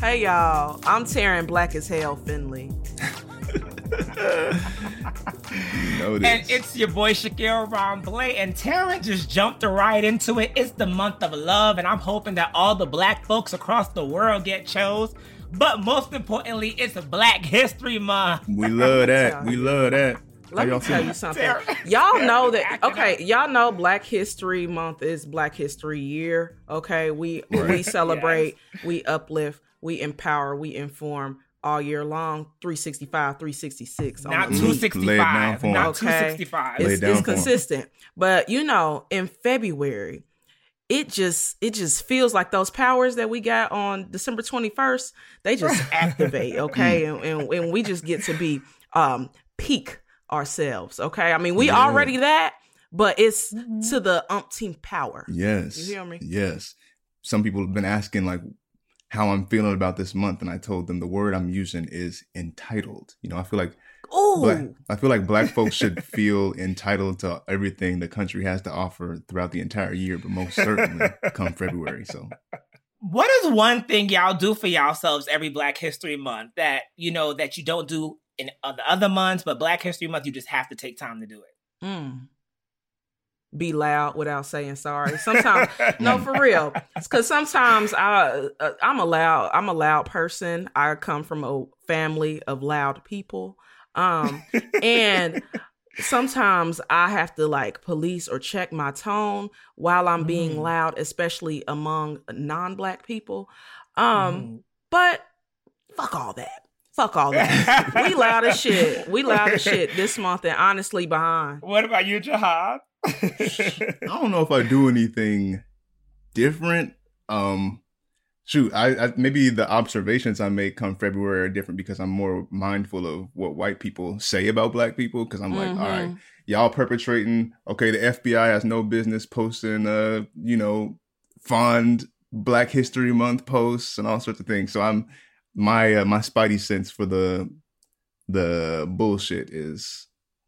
Hey y'all, I'm Taryn Black as Hell Finley. You And it's your boy Shaquille Romblay, and Taryn just jumped right into it. It's the month of love, and I'm hoping that all the black folks across the world get chose. But most importantly, it's Black History Month. we love that. We love that. How Let me y'all tell you something. Taryn- Y'all know that acting okay, y'all know Black History Month is Black History Year. Okay. We we Right. celebrate, we uplift, we empower, we inform all year long. 365, 366. Not the Lay it week. down 265. Not Okay. 265. Lay It's, it's consistent. But you know, in February, it just it just feels like those powers that we got on December 21st, they just activate, okay? and, and and we just get to be um peak ourselves, okay? I mean, we Yeah. already that, but it's to the umpteenth power. Yes. You hear me? Yes. Some people have been asking like how I'm feeling about this month, and I told them the word I'm using is entitled. You know, I feel like Ooh. black, I feel like black folks should feel entitled to everything the country has to offer throughout the entire year, but most certainly come February. So What is one thing y'all do for yourselves every Black History Month that you know that you don't do in the other months, but Black History Month you just have to take time to do it? Mm. Be loud without saying sorry. Sometimes, no, for real. Because sometimes I, uh, I'm a loud, I'm a loud person. I come from a family of loud people, um, and sometimes I have to like police or check my tone while I'm being Mm. loud, especially among non-black people. Um, Mhm. but fuck all that. Fuck all that. we loud as shit. We loud as shit this month, and honestly behind. What about you, Jahan? I don't know if I do anything different. Um, shoot, I, I maybe the observations I make come February are different because I'm more mindful of what white people say about black people. Because I'm like, all right, Mhm. y'all perpetrating. Okay, the FBI has no business posting, uh, you know, fond Black History Month posts and all sorts of things. So I'm my uh, my spidey sense for the the bullshit is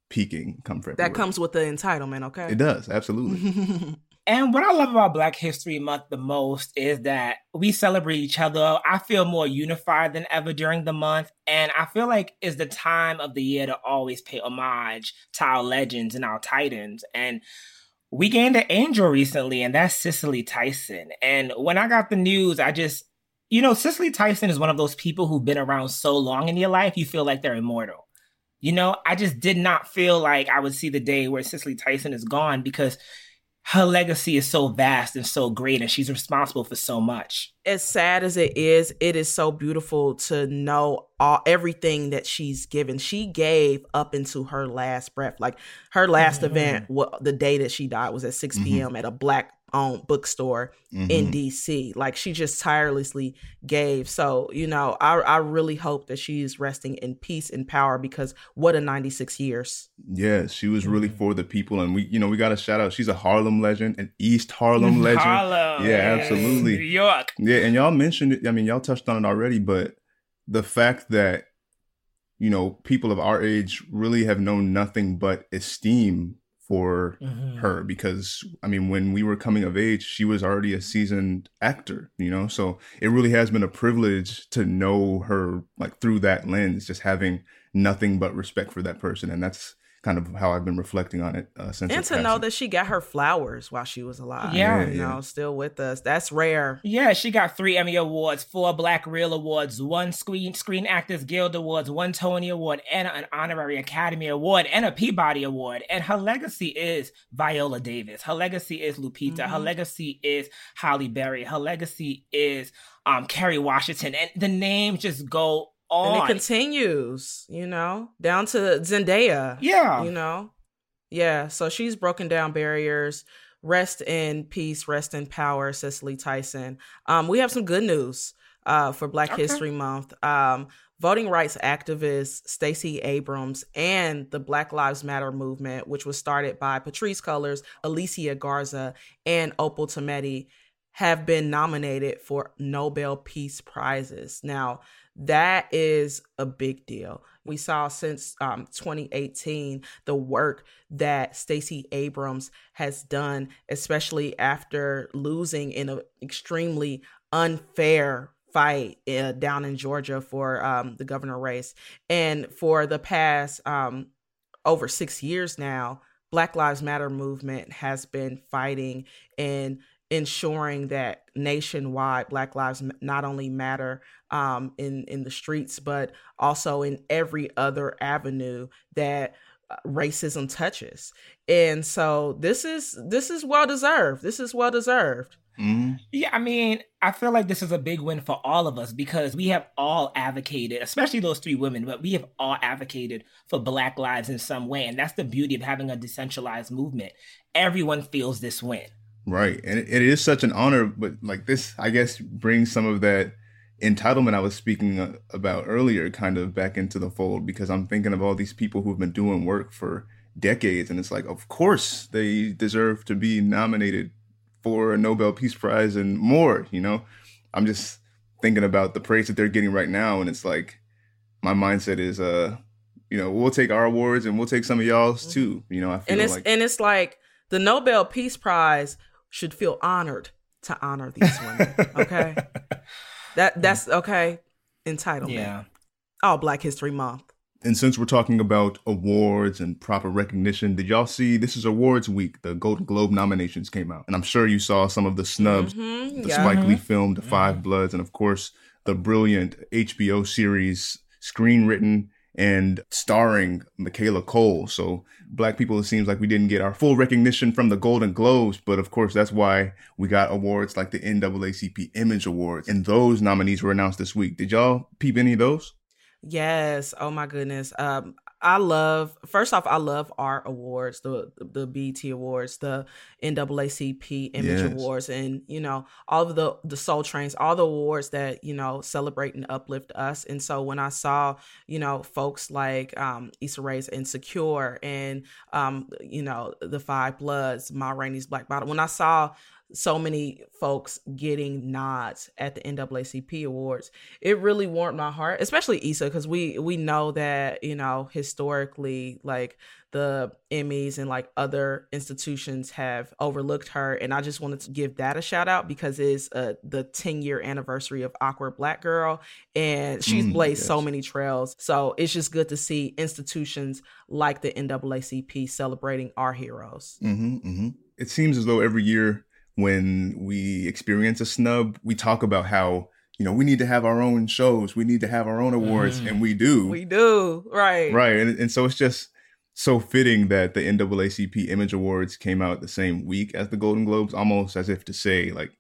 peaking come February. That comes with the entitlement, okay? It does absolutely. And what I love about Black History Month the most is that we celebrate each other. I feel more unified than ever during the month. And I feel like it's the time of the year to always pay homage to our legends and our titans. And we gained an angel recently, and that's Cicely Tyson. And when I got the news, I just, you know, Cicely Tyson is one of those people who've been around so long in your life, you feel like they're immortal. You know, I just did not feel like I would see the day where Cicely Tyson is gone because her legacy is so vast and so great, and she's responsible for so much. as sad as it is, it is so beautiful to know all everything that she's given. She gave up into her last breath. Like her last Mhm. event, what the day that she died was at 6 Mhm. p.m. at a black owned bookstore in Mhm. DC. Like she just tirelessly gave. So, you know, I I really hope that she's resting in peace and power because what a 96 years. Yeah, she was really Mhm. for the people, and we, you know, we got a shout out. She's a Harlem legend, an East Harlem legend. Harlem, Yeah, absolutely. New York. Yeah, and y'all mentioned it. I mean, y'all touched on it already, but the fact that you know people of our age really have known nothing but esteem for Mhm. her because I mean, when we were coming of age, she was already a seasoned actor, you know. So it really has been a privilege to know her like through that lens, just having nothing but respect for that person, and that's kind of how I've been reflecting on it uh, since. And her to know that she got her flowers while she was alive. Yeah. You Yeah, know, still with us. That's rare. Yeah, she got three Emmy Awards, four Black Reel Awards, one Screen Screen Actors Guild Awards, one Tony Award, and an honorary Academy Award, and a Peabody Award. And her legacy is Viola Davis. Her legacy is Lupita. Her Mhm. legacy is Halle Berry. Her legacy is um Kerry Washington. And the names just go And it continues, you know, down to Zendaya. yeah. You know? Yeah. So she's broken down barriers. Rest in peace, rest in power, Cicely Tyson. Um, we have some good news uh for Black Okay. History Month. Um, voting rights activist Stacey Abrams and the Black Lives Matter movement, which was started by Patrisse Cullors, Alicia Garza, and Opal Tometi, have been nominated for Nobel Peace Prizes. Now, that is a big deal. We saw since um, 2018 the work that Stacey Abrams has done, especially after losing in an extremely unfair fight uh, down in Georgia for um, the governor race. And for the past um, over six years now, Black Lives Matter movement has been fighting and ensuring that nationwide Black lives not only matter um, in in the streets, but also in every other avenue that uh, racism touches. And so this is this is well deserved. This is well deserved. Mm-hmm. Yeah, I mean, I feel like this is a big win for all of us because we have all advocated, especially those three women, but we have all advocated for Black lives in some way. And that's the beauty of having a decentralized movement. Everyone feels this win. Right. And it is such an honor, but like this, I guess, brings some of that entitlement I was speaking uh, about earlier kind of back into the fold because I'm thinking of all these people who've been doing work for decades. And it's like, of course, they deserve to be nominated for a Nobel Peace Prize and more, you know? I'm just thinking about the praise that they're getting right now. And it's like, my mindset is, uh, you know, we'll take our awards and we'll take some of y'all's mm-hmm. too. You know, I feel and it's like, and it's like the Nobel Peace Prize should feel honored to honor these women. Okay. that that's okay. Entitlement. Yeah. All Black History Month. And since we're talking about awards and proper recognition, did y'all see this is awards week? The Golden Globe nominations came out. And I'm sure you saw some of the snubs, mm-hmm, the yeah. Spike Lee film, The Five mm-hmm. Bloods, and of course the brilliant HBO series screenwritten and starring Michaela Coel. So black people, it seems like we didn't get our full recognition from the Golden Globes, but of course that's why we got awards like the NAACP Image Awards, and those nominees were announced this week. Did y'all peep any of those? Yes. Oh my goodness. Um, I love first off, I love art awards, the the BET awards, the NAACP Image yes. Awards, and you know all of the the Soul Trains, all the awards that you know celebrate and uplift us. And so when I saw you know folks like um, Issa Rae's Insecure and um, you know the Five Bloods, Ma Rainey's Black Bottom, when I saw so many folks getting nods at the NAACP awards. It really warmed my heart, especially Issa, because we we know that you know historically, like the Emmys and like other institutions have overlooked her, and I just wanted to give that a shout out because it's uh, the 10 year anniversary of Awkward Black Girl, and she's mm, blazed yes. so many trails. So it's just good to see institutions like the NAACP celebrating our heroes. Mm-hmm, mm-hmm. It seems as though every year when we experience a snub, we talk about how you know we need to have our own shows, we need to have our own awards, mm. and we do. We do, right? Right, and and so it's just so fitting that the NAACP Image Awards came out the same week as the Golden Globes, almost as if to say like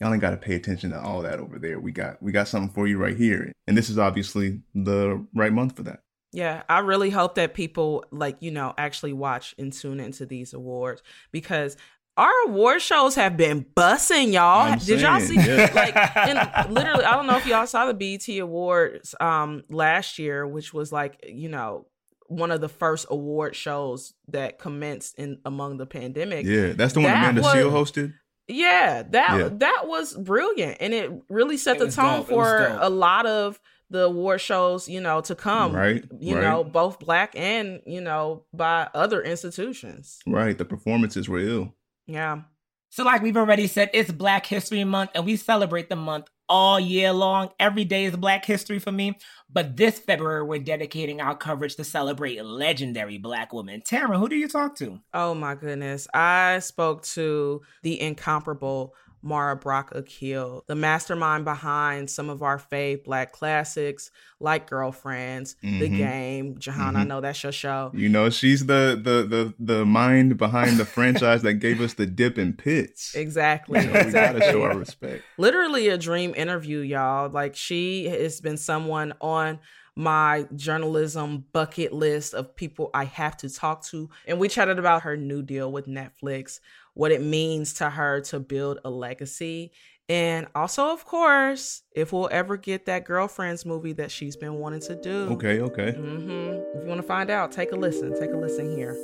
y'all ain't got to pay attention to all that over there. We got we got something for you right here, and this is obviously the right month for that. Yeah, I really hope that people like, you know, actually watch and tune into these awards because our award shows have been bussing, y'all. I'm Did saying, y'all see? Yeah. Like, and literally, I don't know if y'all saw the BET Awards um last year, which was like, you know, one of the first award shows that commenced in among the pandemic. Yeah, that's the one that Amanda Seales hosted. Yeah, that yeah. that was brilliant, and it really set it the tone dope. for a lot of the award shows, you know, to come. Right. You right. know, both black and you know by other institutions. Right. The performances were ill. Yeah. So, like we've already said, it's Black History Month, and we celebrate the month all year long. Every day is Black History for me. But this February, we're dedicating our coverage to celebrate legendary Black women. Tamara, who do you talk to? Oh my goodness. I spoke to the incomparable Mara Brock Akil, the mastermind behind some of our fave black classics like Girlfriends, mm-hmm. The Game. Jahan, mm-hmm. I know that's your show. You know, she's the the the the mind behind the franchise that gave us the dip and pits. Exactly. So exactly. We gotta show our respect. Literally a dream interview, y'all. Like she has been someone on my journalism bucket list of people I have to talk to. And we chatted about her new deal with Netflix what it means to her to build a legacy And also, of course, if we'll ever get that girlfriends movie that she's been wanting to do. Okay, okay. Mm-hmm. If you want to find out, take a listen. Take a listen here.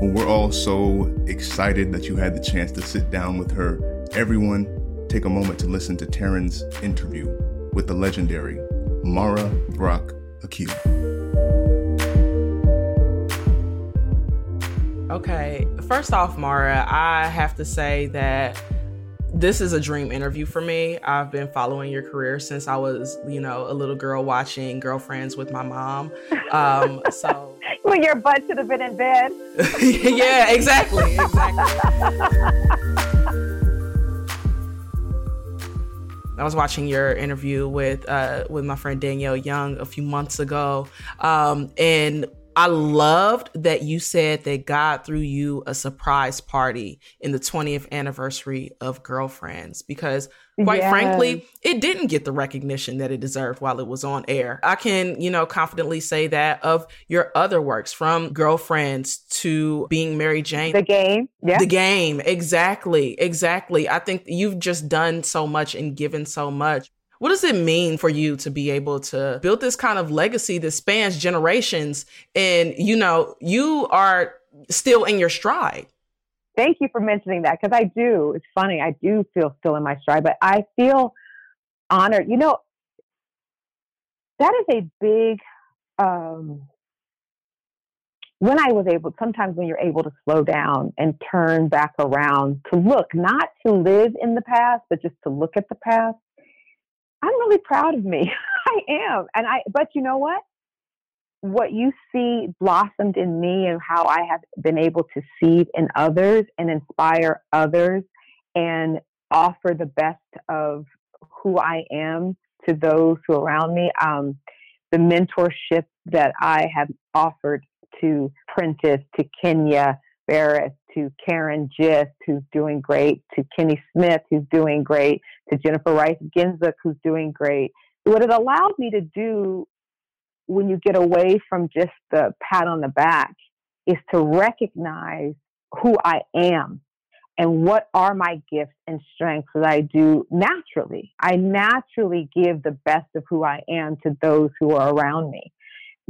Well, we're all so excited that you had the chance to sit down with her. Everyone, take a moment to listen to Taryn's interview with the legendary Mara Brock Akil. Okay, first off, Mara, I have to say that this is a dream interview for me. I've been following your career since I was, you know, a little girl watching Girlfriends with my mom. Um, so when your butt should have been in bed. yeah, exactly, exactly. I was watching your interview with uh, with my friend Danielle Young a few months ago, um, and I loved that you said that God threw you a surprise party in the 20th anniversary of Girlfriends because quite yes. frankly, it didn't get the recognition that it deserved while it was on air. I can, you know, confidently say that of your other works from Girlfriends to Being Mary Jane. The game. Yeah. The game. Exactly. Exactly. I think you've just done so much and given so much. What does it mean for you to be able to build this kind of legacy that spans generations and you know, you are still in your stride? Thank you for mentioning that because I do. It's funny. I do feel still in my stride, but I feel honored. You know, that is a big um, when I was able, sometimes when you're able to slow down and turn back around to look, not to live in the past, but just to look at the past, I'm really proud of me. I am. And I, but you know what? What you see blossomed in me and how I have been able to see in others and inspire others and offer the best of who I am to those who around me. Um, the mentorship that I have offered to Prentice, to Kenya Barris, to Karin Gist, who's doing great, to Kenny Smith, who's doing great, to Jennifer Rice Genzuk, who's doing great. What it allowed me to do when you get away from just the pat on the back is to recognize who I am and what are my gifts and strengths that I do naturally. I naturally give the best of who I am to those who are around me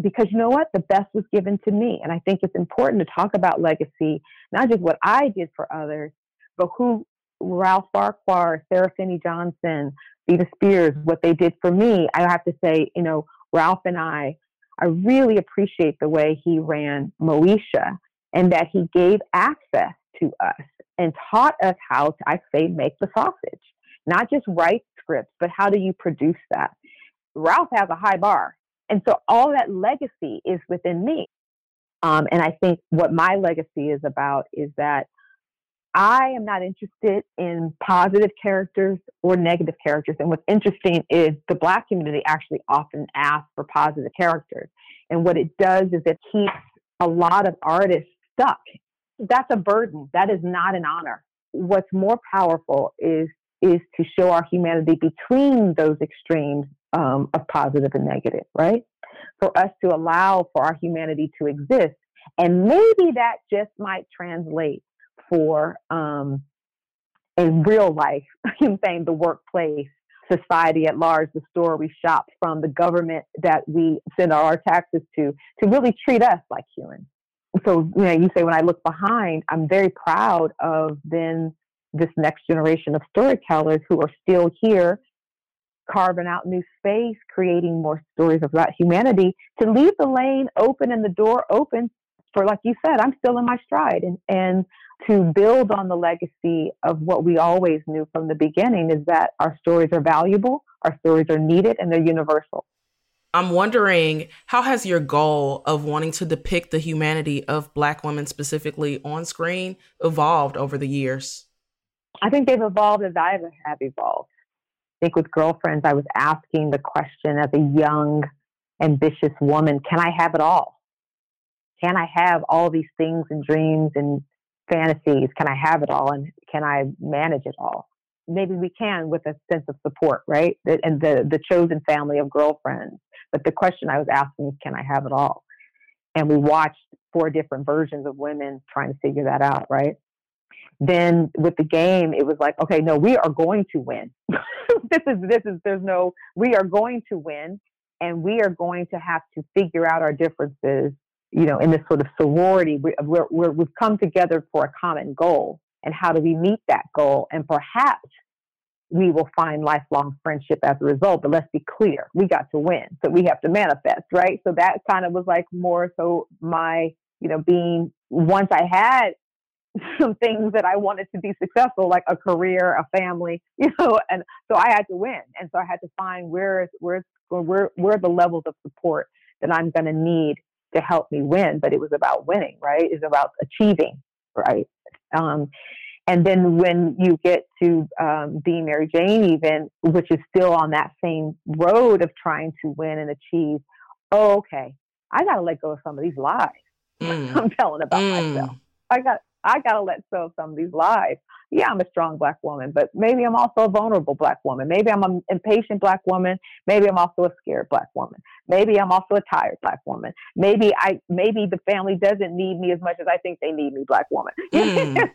because you know what? The best was given to me. And I think it's important to talk about legacy, not just what I did for others, but who Ralph Farquhar, Sara Finney Johnson, Vida Spears, what they did for me. I have to say, you know, Ralph and I, I really appreciate the way he ran Moesha and that he gave access to us and taught us how to, I say, make the sausage, not just write scripts, but how do you produce that? Ralph has a high bar. And so all that legacy is within me. Um, and I think what my legacy is about is that I am not interested in positive characters or negative characters. And what's interesting is the Black community actually often asks for positive characters. And what it does is it keeps a lot of artists stuck. That's a burden. That is not an honor. What's more powerful is is to show our humanity between those extremes um, of positive and negative, right? For us to allow for our humanity to exist. And maybe that just might translate for um, in real life, I'm saying the workplace, society at large, the store we shop from, the government that we send our taxes to, to really treat us like humans. So, you know, you say when I look behind, I'm very proud of then this next generation of storytellers who are still here carving out new space, creating more stories of that humanity, to leave the lane open and the door open for, like you said, I'm still in my stride. And, and to build on the legacy of what we always knew from the beginning is that our stories are valuable, our stories are needed, and they're universal. I'm wondering how has your goal of wanting to depict the humanity of Black women specifically on screen evolved over the years? I think they've evolved as I have evolved. I think with girlfriends, I was asking the question as a young, ambitious woman can I have it all? Can I have all these things and dreams and fantasies? Can I have it all? And can I manage it all? Maybe we can with a sense of support, right? And the, the chosen family of girlfriends. But the question I was asking is, can I have it all? And we watched four different versions of women trying to figure that out, right? Then with the game, it was like, okay, no, we are going to win. this is this is there's no we are going to win, and we are going to have to figure out our differences. You know, in this sort of sorority, we, we're, we're, we've come together for a common goal, and how do we meet that goal? And perhaps we will find lifelong friendship as a result. But let's be clear, we got to win, so we have to manifest, right? So that kind of was like more so my, you know, being once I had some things that I wanted to be successful, like a career, a family, you know, and so I had to win, and so I had to find where where where where the levels of support that I'm going to need to help me win. But it was about winning, right? It's about achieving, right? Um, and then when you get to um, being Mary Jane, even which is still on that same road of trying to win and achieve, oh, okay, I got to let go of some of these lies mm. I'm telling about mm. myself. I got I got to let go of some of these lies. Yeah, I'm a strong black woman, but maybe I'm also a vulnerable black woman. Maybe I'm an impatient black woman. Maybe I'm also a scared black woman. Maybe I'm also a tired black woman. Maybe I maybe the family doesn't need me as much as I think they need me, black woman. Mm.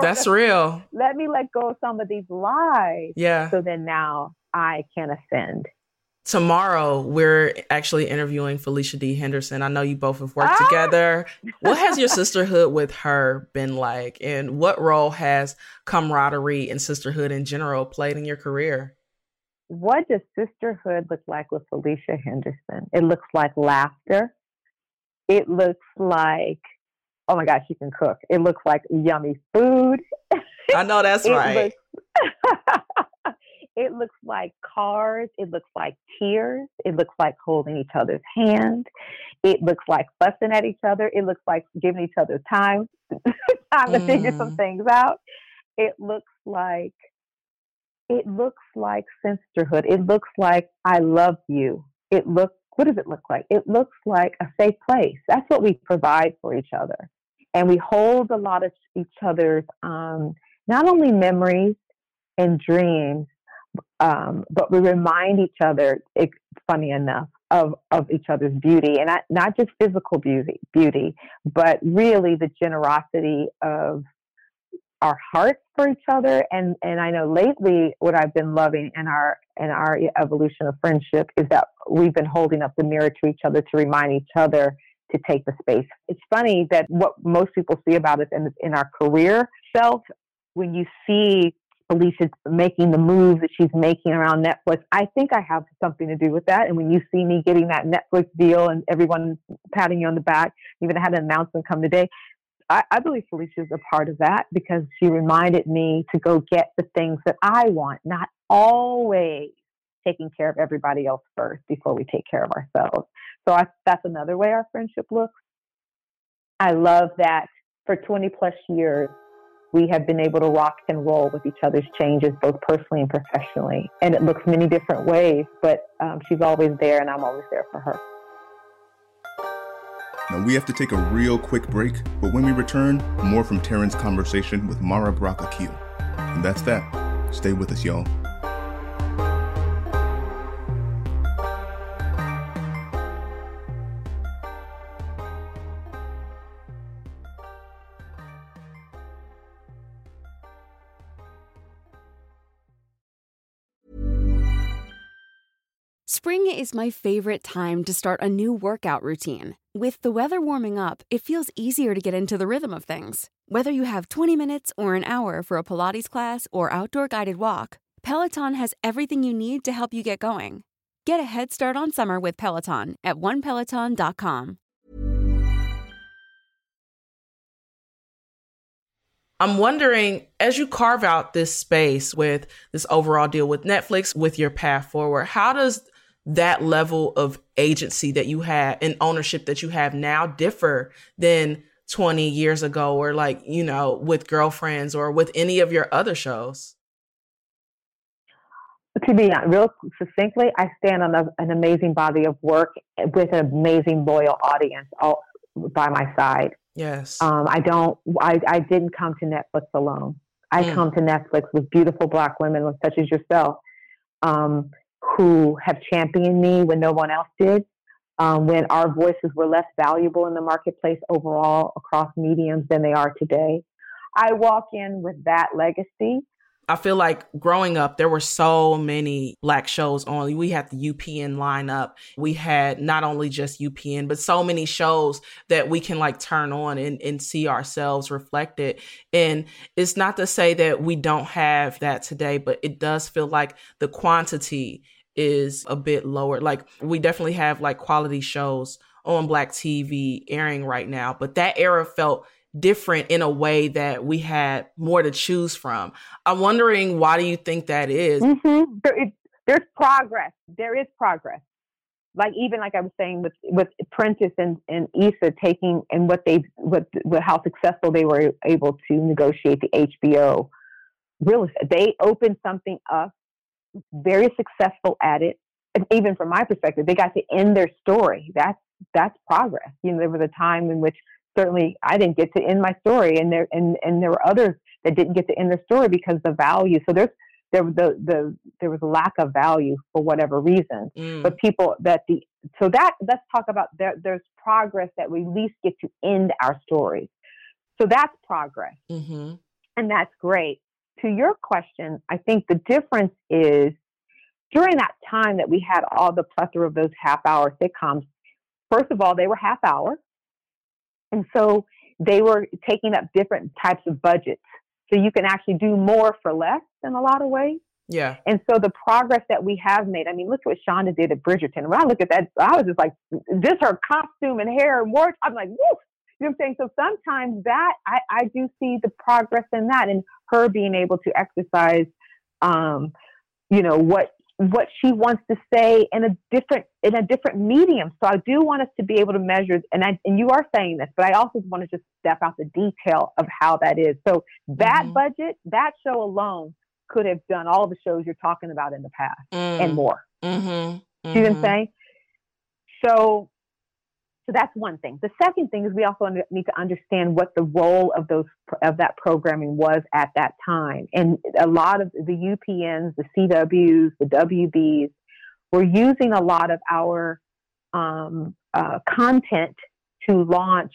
That's of, real. Let me let go of some of these lies. Yeah. So then now I can ascend tomorrow we're actually interviewing Felicia D. Henderson. I know you both have worked ah! together. What has your sisterhood with her been like? And what role has camaraderie and sisterhood in general played in your career? What does sisterhood look like with Felicia Henderson? It looks like laughter. It looks like, oh my gosh, she can cook. It looks like yummy food. I know that's right. Looks, It looks like cars. It looks like tears. It looks like holding each other's hand. It looks like fussing at each other. It looks like giving each other time, time to mm. figure some mm. things out. It looks like it looks like sisterhood. It looks like I love you. It looks what does it look like? It looks like a safe place. That's what we provide for each other. And we hold a lot of each other's um, not only memories and dreams, um, but we remind each other, it, funny enough, of, of each other's beauty, and not, not just physical beauty, beauty, but really the generosity of our hearts for each other. And and I know lately, what I've been loving in our in our evolution of friendship is that we've been holding up the mirror to each other to remind each other to take the space. It's funny that what most people see about us in, in our career self, when you see Felicia's making the moves that she's making around Netflix. I think I have something to do with that. And when you see me getting that Netflix deal and everyone patting you on the back, even I had an announcement come today, I, I believe Felicia's a part of that because she reminded me to go get the things that I want, not always taking care of everybody else first before we take care of ourselves. So I, that's another way our friendship looks. I love that for 20 plus years, we have been able to rock and roll with each other's changes, both personally and professionally. And it looks many different ways, but um, she's always there, and I'm always there for her. Now, we have to take a real quick break, but when we return, more from Taryn's conversation with Mara Brock. And that's that. Stay with us, y'all. Is my favorite time to start a new workout routine. With the weather warming up, it feels easier to get into the rhythm of things. Whether you have 20 minutes or an hour for a Pilates class or outdoor guided walk, Peloton has everything you need to help you get going. Get a head start on summer with Peloton at onepeloton.com. I'm wondering, as you carve out this space with this overall deal with Netflix, with your path forward, how does that level of agency that you have and ownership that you have now differ than 20 years ago or like you know with girlfriends or with any of your other shows? To be real succinctly i stand on a, an amazing body of work with an amazing loyal audience all by my side. Yes. Um, i don't I, I didn't come to netflix alone. I mm. come to netflix with beautiful black women such as yourself. Um, who have championed me when no one else did, um, when our voices were less valuable in the marketplace overall across mediums than they are today. I walk in with that legacy. I feel like growing up, there were so many black shows on. We had the UPN lineup. We had not only just UPN, but so many shows that we can like turn on and, and see ourselves reflected. And it's not to say that we don't have that today, but it does feel like the quantity is a bit lower. Like we definitely have like quality shows on black TV airing right now, but that era felt different in a way that we had more to choose from. I'm wondering why do you think that is? Mm-hmm. There, it, there's progress. There is progress. Like even like I was saying with with Prentice and, and Issa taking and what they what, what how successful they were able to negotiate the HBO real estate. They opened something up, very successful at it. And even from my perspective, they got to end their story. That's that's progress. You know, there was a time in which certainly I didn't get to end my story, and there and and there were others that didn't get to end their story because the value. So there's there the the there was a lack of value for whatever reason. Mm. But people that the so that let's talk about there, there's progress that we at least get to end our stories. So that's progress, mm-hmm. and that's great. To your question, I think the difference is during that time that we had all the plethora of those half hour sitcoms. First of all, they were half hour. And so they were taking up different types of budgets. So you can actually do more for less in a lot of ways. Yeah. And so the progress that we have made, I mean, look at what Shonda did at Bridgerton. When I look at that, I was just like, just her costume and hair and work. I'm like, woo. You know what I'm saying? So sometimes that I, I do see the progress in that and her being able to exercise um, you know, what what she wants to say in a different in a different medium. So I do want us to be able to measure and I and you are saying this, but I also want to just step out the detail of how that is. So that mm-hmm. budget, that show alone could have done all the shows you're talking about in the past mm. and more. Mm-hmm. Mm-hmm. See what I'm mm-hmm. saying? So so that's one thing. The second thing is we also need to understand what the role of those of that programming was at that time. And a lot of the UPNs, the CWs, the WBs were using a lot of our um, uh, content to launch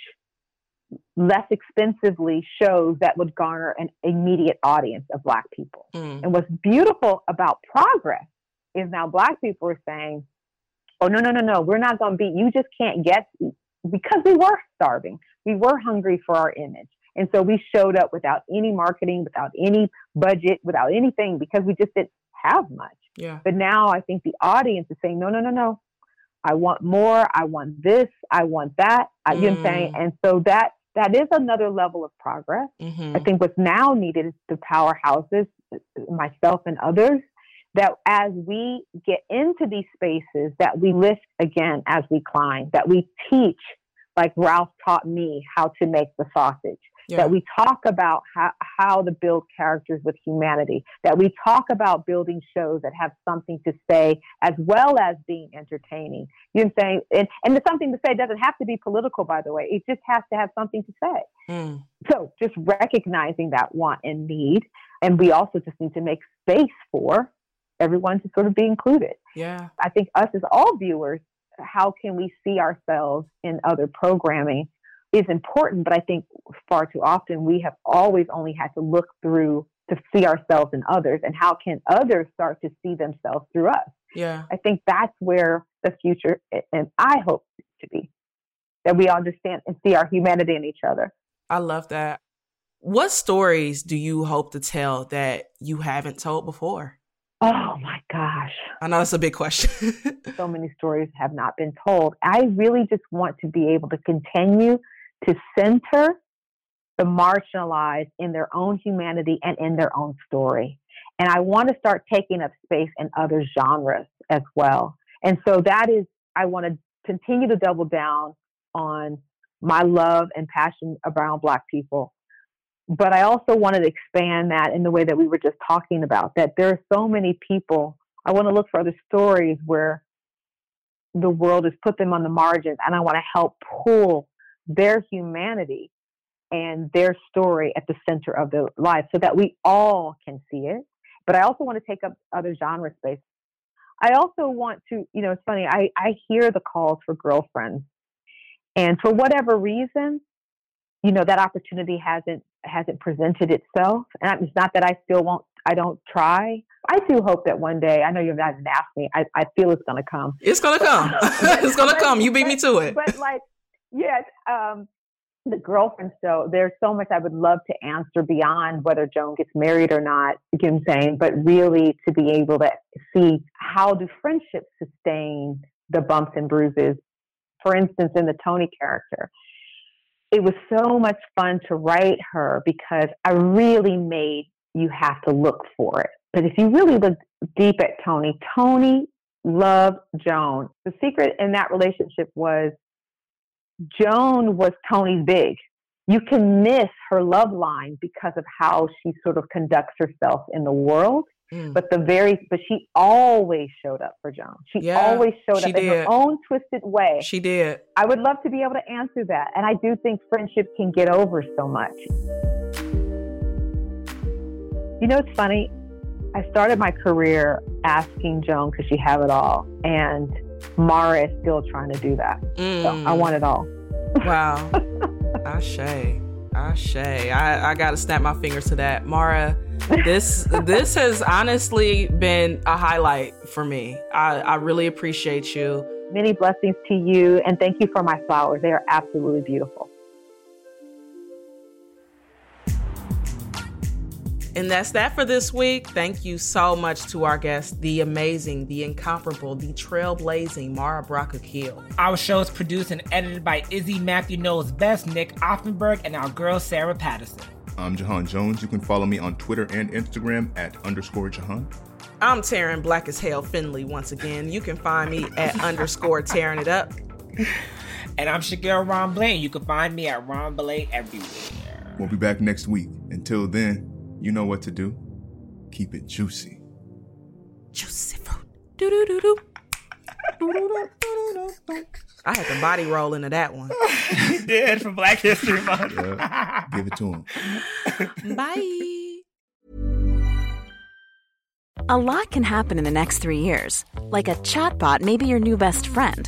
less expensively shows that would garner an immediate audience of Black people. Mm. And what's beautiful about progress is now Black people are saying, oh no no no no. We're not going to be you just can't get because we were starving. We were hungry for our image. And so we showed up without any marketing without any budget without anything because we just didn't have much. Yeah. But now i think the audience is saying no no no no. I want more. I want this. I want that. You know what i'm saying? Mm. and so that that is another level of progress. Mm-hmm. i think what's now needed is the powerhouses myself and others that as we get into these spaces that we lift again as we climb that we teach like ralph taught me how to make the sausage yeah. that we talk about how, how to build characters with humanity that we talk about building shows that have something to say as well as being entertaining you know what i'm saying and, and the something to say doesn't have to be political by the way it just has to have something to say mm. so just recognizing that want and need and we also just need to make space for everyone to sort of be included. Yeah. I think us as all viewers, how can we see ourselves in other programming is important, but I think far too often we have always only had to look through to see ourselves in others and how can others start to see themselves through us. Yeah. I think that's where the future and I hope to be that we understand and see our humanity in each other. I love that. What stories do you hope to tell that you haven't told before? Oh my gosh. I know that's a big question. so many stories have not been told. I really just want to be able to continue to center the marginalized in their own humanity and in their own story. And I want to start taking up space in other genres as well. And so that is, I want to continue to double down on my love and passion around Black people but I also wanted to expand that in the way that we were just talking about that there are so many people. I want to look for other stories where the world has put them on the margins, and I want to help pull their humanity and their story at the center of their life so that we all can see it. But I also want to take up other genre space. I also want to, you know, it's funny, I, I hear the calls for girlfriends. And for whatever reason, you know, that opportunity hasn't hasn't presented itself. And it's not that I still won't, I don't try. I do hope that one day, I know you've not asked me, I, I feel it's going to come. It's going to come. it's going to come. You beat me to it. But like, yes, um, the girlfriend show, there's so much I would love to answer beyond whether Joan gets married or not, you know what I'm saying? But really to be able to see how do friendships sustain the bumps and bruises. For instance, in the Tony character, it was so much fun to write her because I really made you have to look for it. But if you really look deep at Tony, Tony loved Joan. The secret in that relationship was Joan was Tony's big. You can miss her love line because of how she sort of conducts herself in the world. Mm. But the very, but she always showed up for Joan. She yeah, always showed up did. in her own twisted way. She did. I would love to be able to answer that. And I do think friendship can get over so much. You know, it's funny. I started my career asking Joan, could she have it all? And Mara is still trying to do that. Mm. So I mm. want it all. Wow. I Ashe. Ashe. I, I gotta snap my fingers to that. Mara, this this has honestly been a highlight for me. I, I really appreciate you. Many blessings to you and thank you for my flowers. They are absolutely beautiful. And that's that for this week. Thank you so much to our guest, the amazing, the incomparable, the trailblazing Mara Brock Akil. Our show is produced and edited by Izzy Matthew Knows Best, Nick Offenberg, and our girl Sarah Patterson. I'm Jahan Jones. You can follow me on Twitter and Instagram at underscore Jahan. I'm Taryn Black as Hell Finley once again. You can find me at underscore tearing it up. And I'm Shakira Ron Blaine. You can find me at Ron Belay everywhere. We'll be back next week. Until then, you know what to do. Keep it juicy. Juicy fruit. Do do do do. I had the body roll into that one. you did for Black History Month. Yeah, give it to him. Bye. A lot can happen in the next three years. Like a chatbot may be your new best friend.